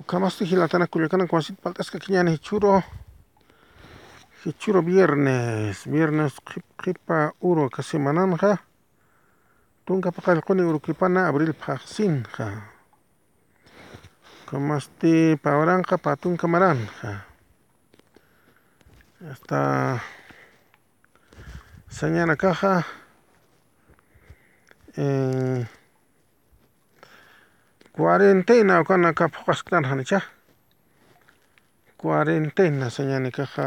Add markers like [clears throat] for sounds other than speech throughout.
Ucamastihilatanas Culiacán, Cuancit, Paltas, Caquiñán, Hichuro. Hichuro viernes. Viernes, Cripa, Uro, Casimananja. Tunca, Pacalcone, Uruquipana, Abril, Paxinja. Camasti, Pabranja, Patun, Camaranja. Hasta. Sañana Caja. Eh, cuarentena ukana kapaqasqtanja cuarentena sañani kaja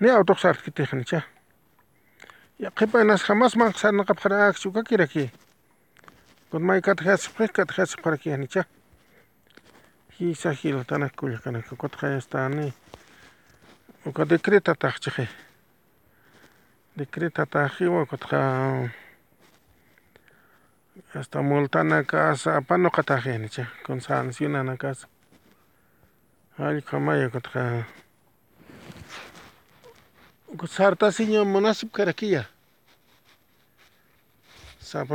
ñawtuqa sarkitijnicha qipa hinasqa masman sarnaqapaqqa aksi ukakiraki kunan maykata kasiq kasiqparakijnicha kisa hilatana kullakanaqa kutqa estani uka decretatajchej decretatajiwa kutqa hasta multana kasa apanuqatajinicha kunan sancionana kasa allqu maya kutqa sartasiña munasip karakiya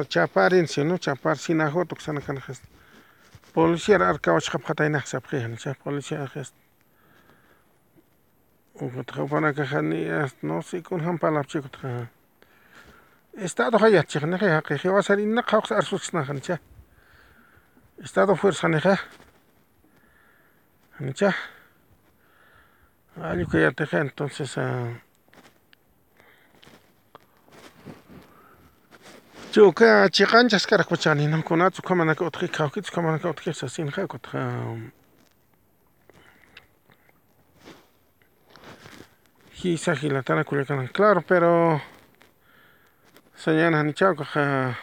chaparin sino chapar sinakuta kusanakanqa policiara arkawachiqpa qataynaqa sapaqijnicha policiaqa ukutqa upanakaja nose kunan parlapich kutqa estadoqa yachachiknija Estado hayachiqniqa haqiqi wasarinaqa qawqsa arsusqsnaqancha. Estado fuerzaniqa ancha alliquyatiqa ah, entonces ah. uh, ah, chawka chiqanchas karakpuchani nankuna tsukamanaka utqi kawki tsukamanaka utqi sasinqa kutqa hisa hilatana kuliakana claro pero Señora Nichauca,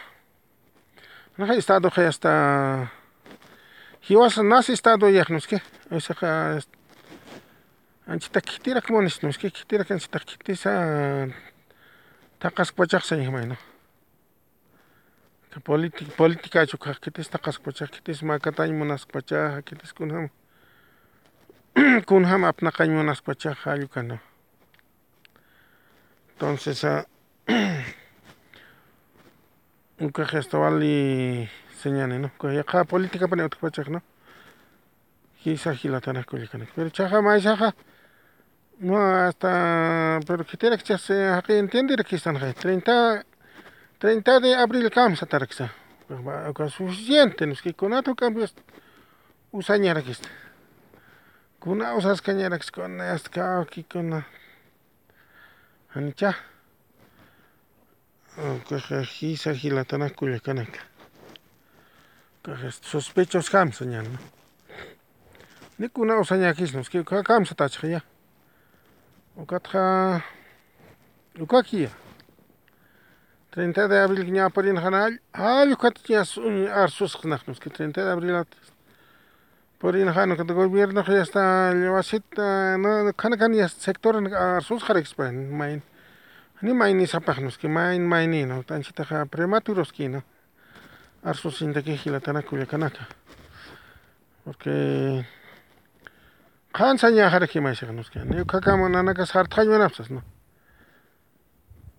Na he estado que hasta. Hiwas na si estado yah nuske. Esa que. O sea, anchita kitira como no es que kitira que anchita kitisa. Takas pachak se llama, ¿no? Que política chuca, que te takas pachak, que te macatañ monas pachak, que te kunham. Kunham apna cañonas pachak, ayuca, no. Entonces, ah. Uh, Nunca gestovalli señane, ¿no? Que ya política para otro pachak, ¿no? Quizá gilatana culican. Pero chaja más chaja. No hasta pero que tiene que se aquí entender que están ¿eh? 30 30 de abril cam satarxa. Pues suficiente, nos que con otro cambios usañar aquí está. Con usas cañaras con esta aquí con la, Anicha. Cajajiza, Gilatana, Culiacanaca. Sospechos Hamza, ñan. Nikuna que Hamza tacha ya. Ukatja. Ukakia. 30 de abril ñaparin hanal. Al ukatias un arsus que 30 de abril. Por injano, que el gobierno está, no, canacan ya sector arsus pues, main. Ni maini sapajnos que main maini no tan chitaja prematuros que no. Arso sin de que gilatana cuyacanaka. Porque kan saña jara que maise nos que ni kakama nanaka sartayo no.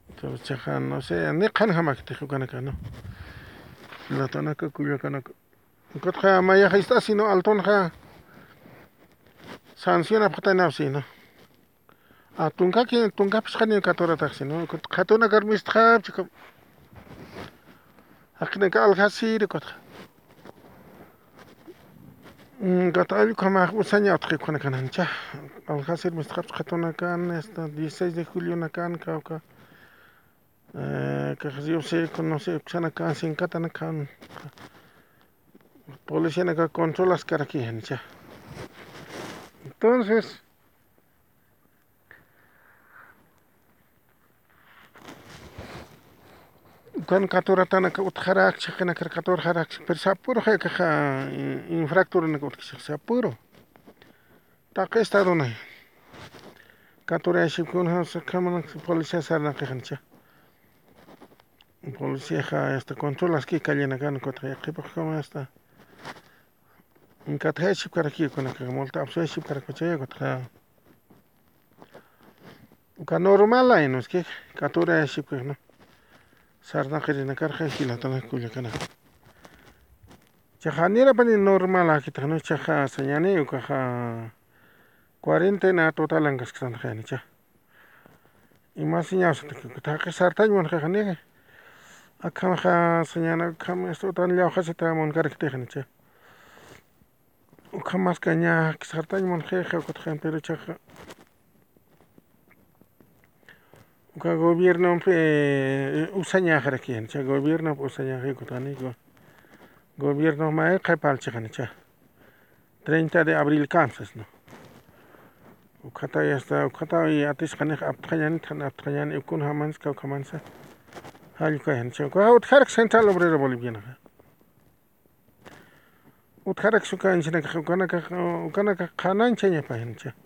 Entonces chaja no sé ni kan jamak te jucanaka no. Gilatanaka cuyacanaka. Kot ja maya está sino alton ja sanciona pata napsi no. Tunkaki tunkapish qani katurataqsi qhatuna karmistaqapichik haqinaka alqasiri kutqa kata allqu usaña utqhiykuna kananchá alqasiri mistaqapichik qhatuna kan dieciseis de juliona kan kawka kaq llush'iyku nose kusana kan sinkatana kan policianaqa controlaskaraki entonces kan katuratanaqa utqarakchik hina katurqarakchik pero sapuro hayk'qa infractoranaqa utkashaq sapuro taqa estadona katurayashipkuna policia sarnaqijancha policiaqa controlaskika allinakani kutqa qhipaqa hasta inkata hayship karakikunaqa multa apsuyaship karakpachaya kutqa uka normala hinoskika katurayashipkaka karqa hilatana kullakanaka Chaja nirapani normal akita no chaja sañani ukaja cuarentena total ankaskasanta nicha ima señas taqa sartaña kajaniqa akamaja sañana akama estutan llawjasita monkariktiqa nicha uka maska ña sartaña monjeqa ukataqa pero chaqa uka gobiernopi usañajaraki nicha gobiernopi usañajarikutaqaniku gobierno may qhipalchiqnicha 30 de abril kamsas no uqata hasta uqata atishqaniqa aptaqañanita aptaqañani ukuna hamansqa kawqamansa hallqayancha uqa utqaraq central obrero bolivianaqa utqaraq sukanchinaqa ukanaka ukanaka qhanancha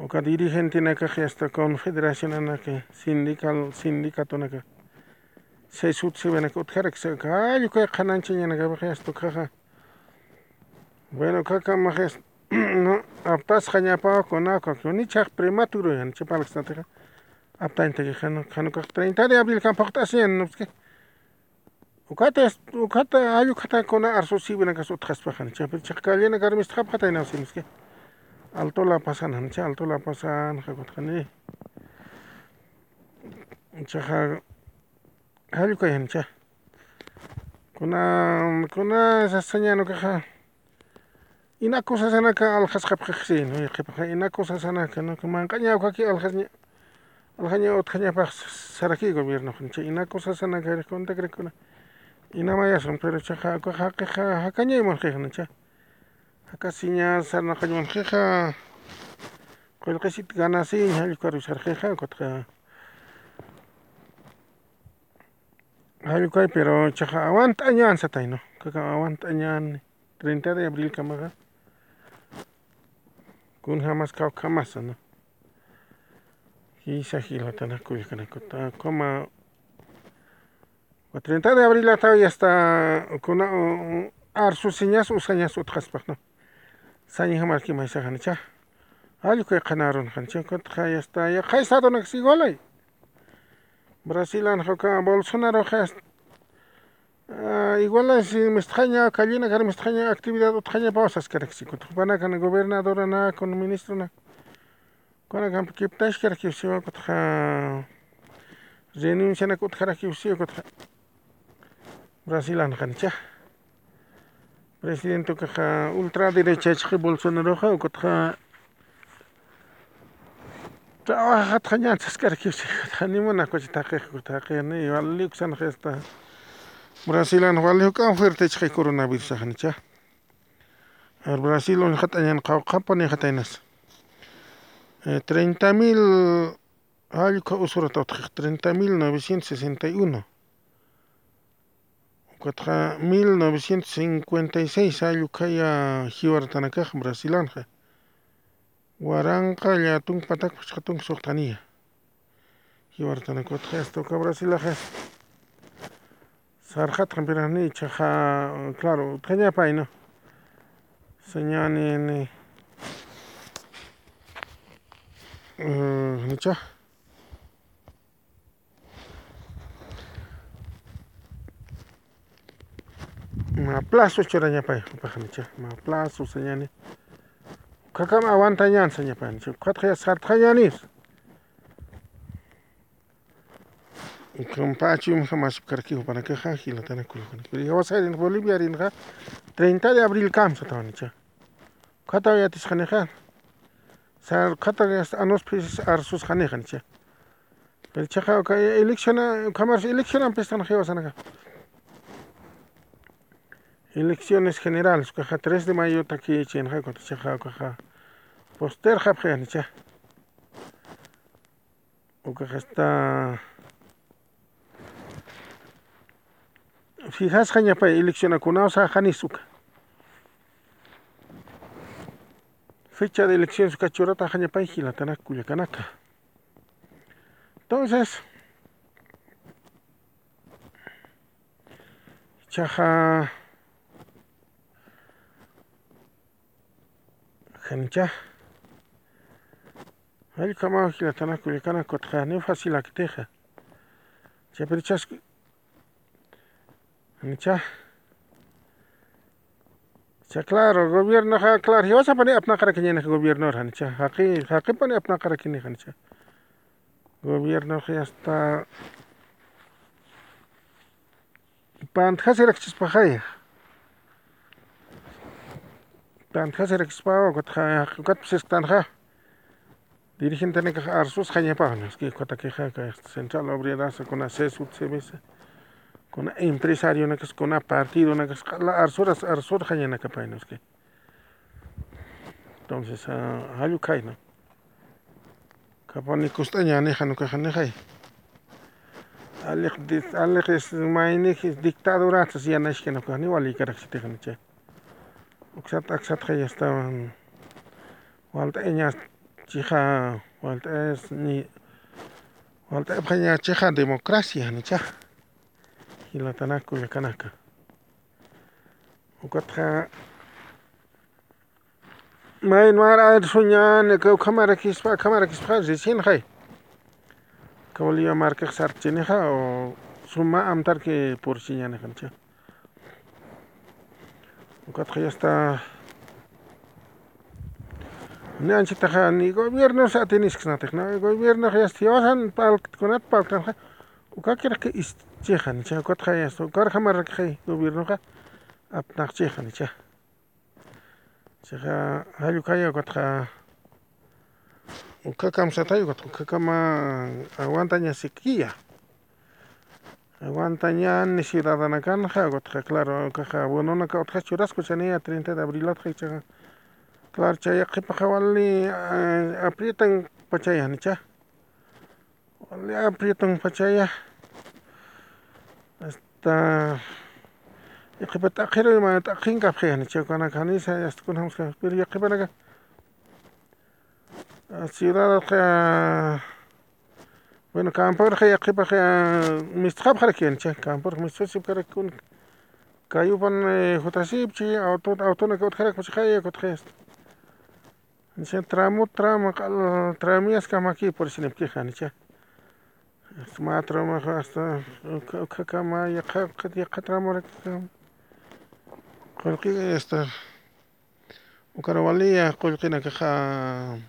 oka dirigente naka hasta confederación naka sindical sindicato naka se sutsibe naka utkarak se ka ayu ka khananchi naka hasta kaja bueno kaka majes no aptas khañapa konaka kuni chak primaturo yan chipal xataka apta inte khano khano ka 30 de abril kan paktas yan no ske ukata ukata ayu khata kona arsusibe naka sutkhas pakhan chapil chak kalyana garmis khap altola pasana nicha altola pasanaqa kutaqani chaqa allqu nicha kuna kuna sasañanukaqa ima kusasanaqa alqasqapaq si ima kusasanaqa manqa ñawqaki alqasña alqaña utqa ñapaq saraki gobiernoqa chay ima kusasanaqa riqkunata riqkuna imamayasun pero chaqa haqiqa hakañaymunqiqa nicha hakasi ña sarunaqamunqiqa qullqishita ganasiña allqu karurisharqiqa kutaq allqu pero chaqa awanta añansatay no kaka awanta añani 30 de abril kamaqa kunan hamas kawqa hamasa no hilata kullkanakuta koma. 30 de abril atawi hasta kuna arsusiñas usañas utqaspaq no Sani jamás que maestra hancha. Algo que ganaron hancha. ¿Cuánto hay hasta ya? ¿Hay estado en el sigolay? Brasil han jugado Bolsonaro. Ah, igual es me extraña, Calina, que me extraña actividad, extraña pausas que rexico. Van a con gobernadora, na, con ministro, na. Con acá, que ptash que rexico, contra. Renuncian a contra rexico, contra. Brasil han hancha presidente caja ultraderecha es Bolsonaro o caja trabaja tañan tascar que se ne vale que gesta que fuerte es coronavirus hancha el brasil hatainas 30.000 alco usura tatxik 30.961 ukataqa 1956 allqukaya hiwartanakaq Brasilanaqa waranqa llatun pataqpas hatun suqtania hiwartanaka utqa hasta uka Brasilaqa sarjataq pirani chaqa claro utqa ñapay no? Sañani nicha ma plazo chura ñapaypaq nicha ma plazo sañani ukaqama awanta ñansa ñapay nicha uqataq sartaqa ña nispa Pachipiqa masip karqhiwanpanaqa hilatanakullakuni pero yawasaq rinqa Bolivia rinqa 30 de abril kamsata nicha uqata uyatishqaniqa qhata anospi arsusqaniqa nicha pero chaqa uka elecciona ukamaras eleccionanpistaq ewasanaqa elecciones generales ukaqa 3 de mayota kichinqa chaqa ukaqa posterqapqa nicha ukaqa hasta fijasqa ñapay eleccionakunawan hanis uka fecha de elecciones ukacha urataqa ñapay hilatanaka kullakanaka entonces chaqa hilatanaka kullakanaka kutaq ni fácil hakitiqa chaypiri chashku nicha Cha claro, gobierno ja claro, hiwasa pani apnaqara kiñanaj gobierno ranicha, haqi haqi pani apnaqara kinijanicha. Gobierno hasta pantjasirakchispajaya. Pantjasirakchispawa kutja kutpis tanja. Dirigente nika arsus jañapajna, que kutakiqa central obreraza kuna CESU CBC. Kuna empresario nakas kuna partido nakas la arsuras arsur jañanaka paynos que. Entonces, hayu kayna. Kapani kustaña neja no kajanejay. Alej alej maynik dictadoratas yanashkena kani wali. Uksat aksat ya estaban walta eñas chija walta es ni walta epjaña chija democracia nicha. Hilatanaku yakanaka. Ukatja may mara suñan ka kamara kispa kamara kispa recién hay. Kawaliya marka sarchineja o suma amtar que por siñane kancha. Ukatja ya está ni anchitaja ni gobierno sa tenis knatek na gobierno ya stiwasan pal kunat pal kanja. Ukakira que ischejan cha ukatja ya sto kar kamara que gobierno ka apnak chejan cha. Chaja hayukaya ukatja ukakamsatayu ukatja ukakama aguantaña sequía. Aguantaña ni ciudadana kanja ukatja claro kaja bueno na ka utja churasco chanía 30 de abril chaja. Claro chaya qipaja wali aprietan pachaya nicha. Wali aprietan pachaya. Hasta Yaqipa t'aqiri ma t'aqinqa nicha kana kanisa hasta kunamos pero yaqipa naqa ciudad Bueno, kampar hay aquí para eh, mistap para quien che, kampar misosip para kun kayupan jotasip eh, chi auto auto na kot khara kuch khay kot khest. Nche tramo tramo kal tramias kama aquí por sin empiezan che. Sma tramo hasta kama ya qad ya qad tramo rak. Qulqi esta. وكروالية قلقنا كخا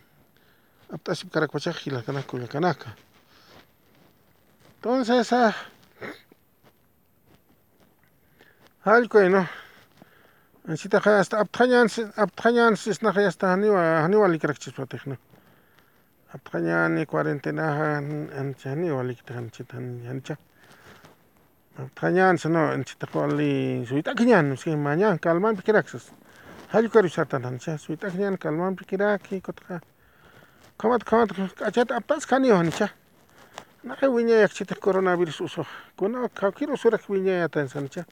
أبتأسب كرك بشخي لكناك كناك entonces allqu no? Ansitaqa hasta aptaqañansi aptaqañansisnaqa hasta haniwa haniwa likrachispatiqna aptaqañani cuarentenaja ancha haniwa liktijanichita hanicha aptaqañansi no anchitaqa wali suyt'aki ñan mañana kalmanpi kiraksas hallqarishatana hanicha suyt'aki ñan kalmanpi kiraki kutqa qamata qamata k'achata aptasqa haniwa hanicha naqay wiñayaqchitaq coronavirus usuq kuna kawkir usuraq wiñayatansqa hanicha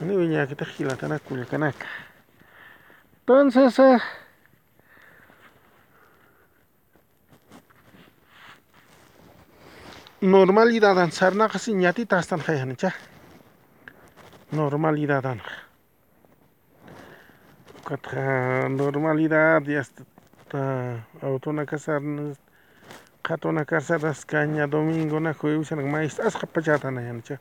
Ani wiñaykitaq hilatanaka kullakanaka entonces normalidad sarnaqa si ñatita hastanqa hanicha normalidad ukatqa normalidad hasta autonaka sarna Katona carzadas caña domingo na juicio maíz asca pachata na yancha.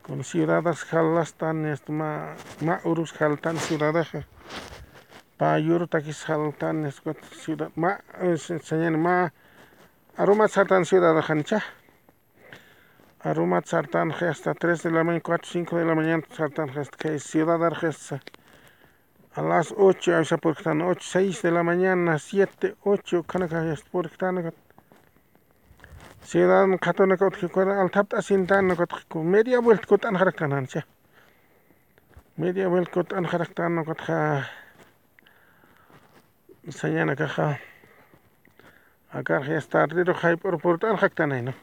Con ciudades jalastan est ma ma urus jaltan ciudades payur taquis jaltan ciudad ma enseñan ma aroma sartan ciudad jancha. Aroma sartan hasta 3 de la mañana 4 5 de la mañana sartan hasta que ciudad argesta. A las 8, a porque están 8, 6 de la mañana, 7, 8, canaca, porque están ciudad utqhikuna altapta asintana kutqa media vuelta kut'anjaraqtana hanicha media vuelta kut'anjaraqtana kutqa señana kaqa akarqa hasta arrieroqa hayp'urpurt'anqaktana hina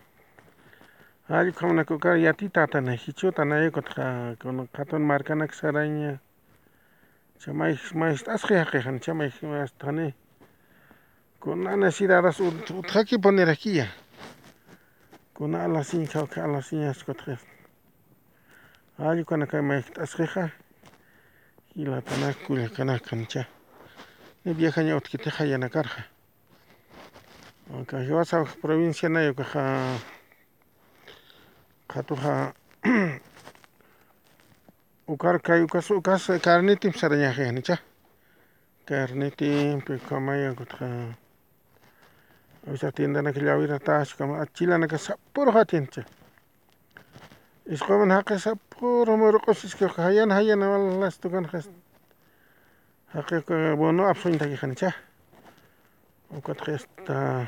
allqu kukara yatitatana hichutana kutqa kunan qhatun markanaka saraña chamay mayst'asqa haqqiqa chamay hasta ni kuna necesidades utqhaki ponerakiya kuna a las 5 a las 5 kutqa allqukuna kay mayqit'asqiqa hilatanaka kullakanaka nicha viajaña utkitaqa hayanakarqa kay Wasawaq provincia nayukaqa qhatuqa [clears throat] Ukarka ukas ukas carnitim sarañaje nicha. Carnitim pikamaya kutja. Esa tienda na kilawira tash kama achila na kasa puro hatincha. Isqoman haqa sa puro murqos iska hayan hayan walas tukan khas. Haqa bono apsoin taki khanicha. Ukat khesta.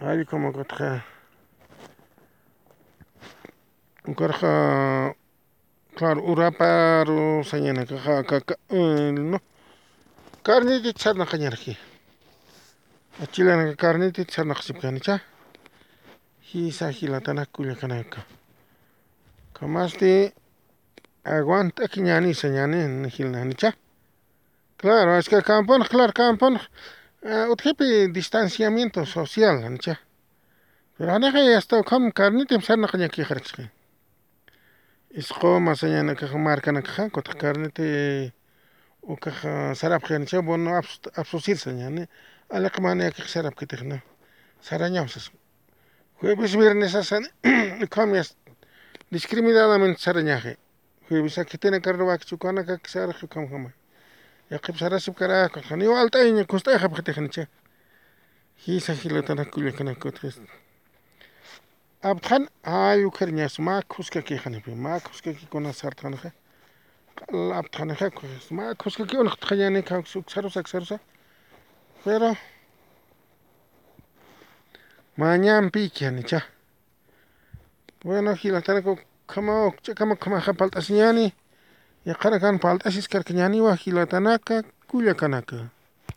Ali como kutja. Ukarja claro uraparo sañana kaja kaka no. Carne de charna kañarki. Achilana carne de charna khsipkanicha. Hisa hilatana kulia kanaka. Kamaste aguanta kiñani sañani hilnanicha. Claro, es que campon, claro, campon. Utjipi distanciamiento social, ancha. Pero anaja ya está kam charna kañaki kharchki. Isqo masañana kaja marcana kaja kota carne te o kaja sarap kanicha bono absusir sañani. Alaqmani akik sarap kitijna. Sarañamsas. Jueves viernes asan kamias discriminadamente sarañaje. Jueves aquí tiene carro bakchukana kak saraj kam kama. Yaqib sarasib kara kani alta iña kusta jab kitijnicha. Hisa hilatana kulia kana kotjes. Abthan ayu kerñas ma kuska ki khanipi ma kuska ki kona sartana kha. Abthan kha ma kuska ki onak Pero mañan pikianicha. Bueno, hilatana ko kama kama kama kha paltasñani. Yaqara kan paltasis karkañani wa hilatanaka kulia kanaka.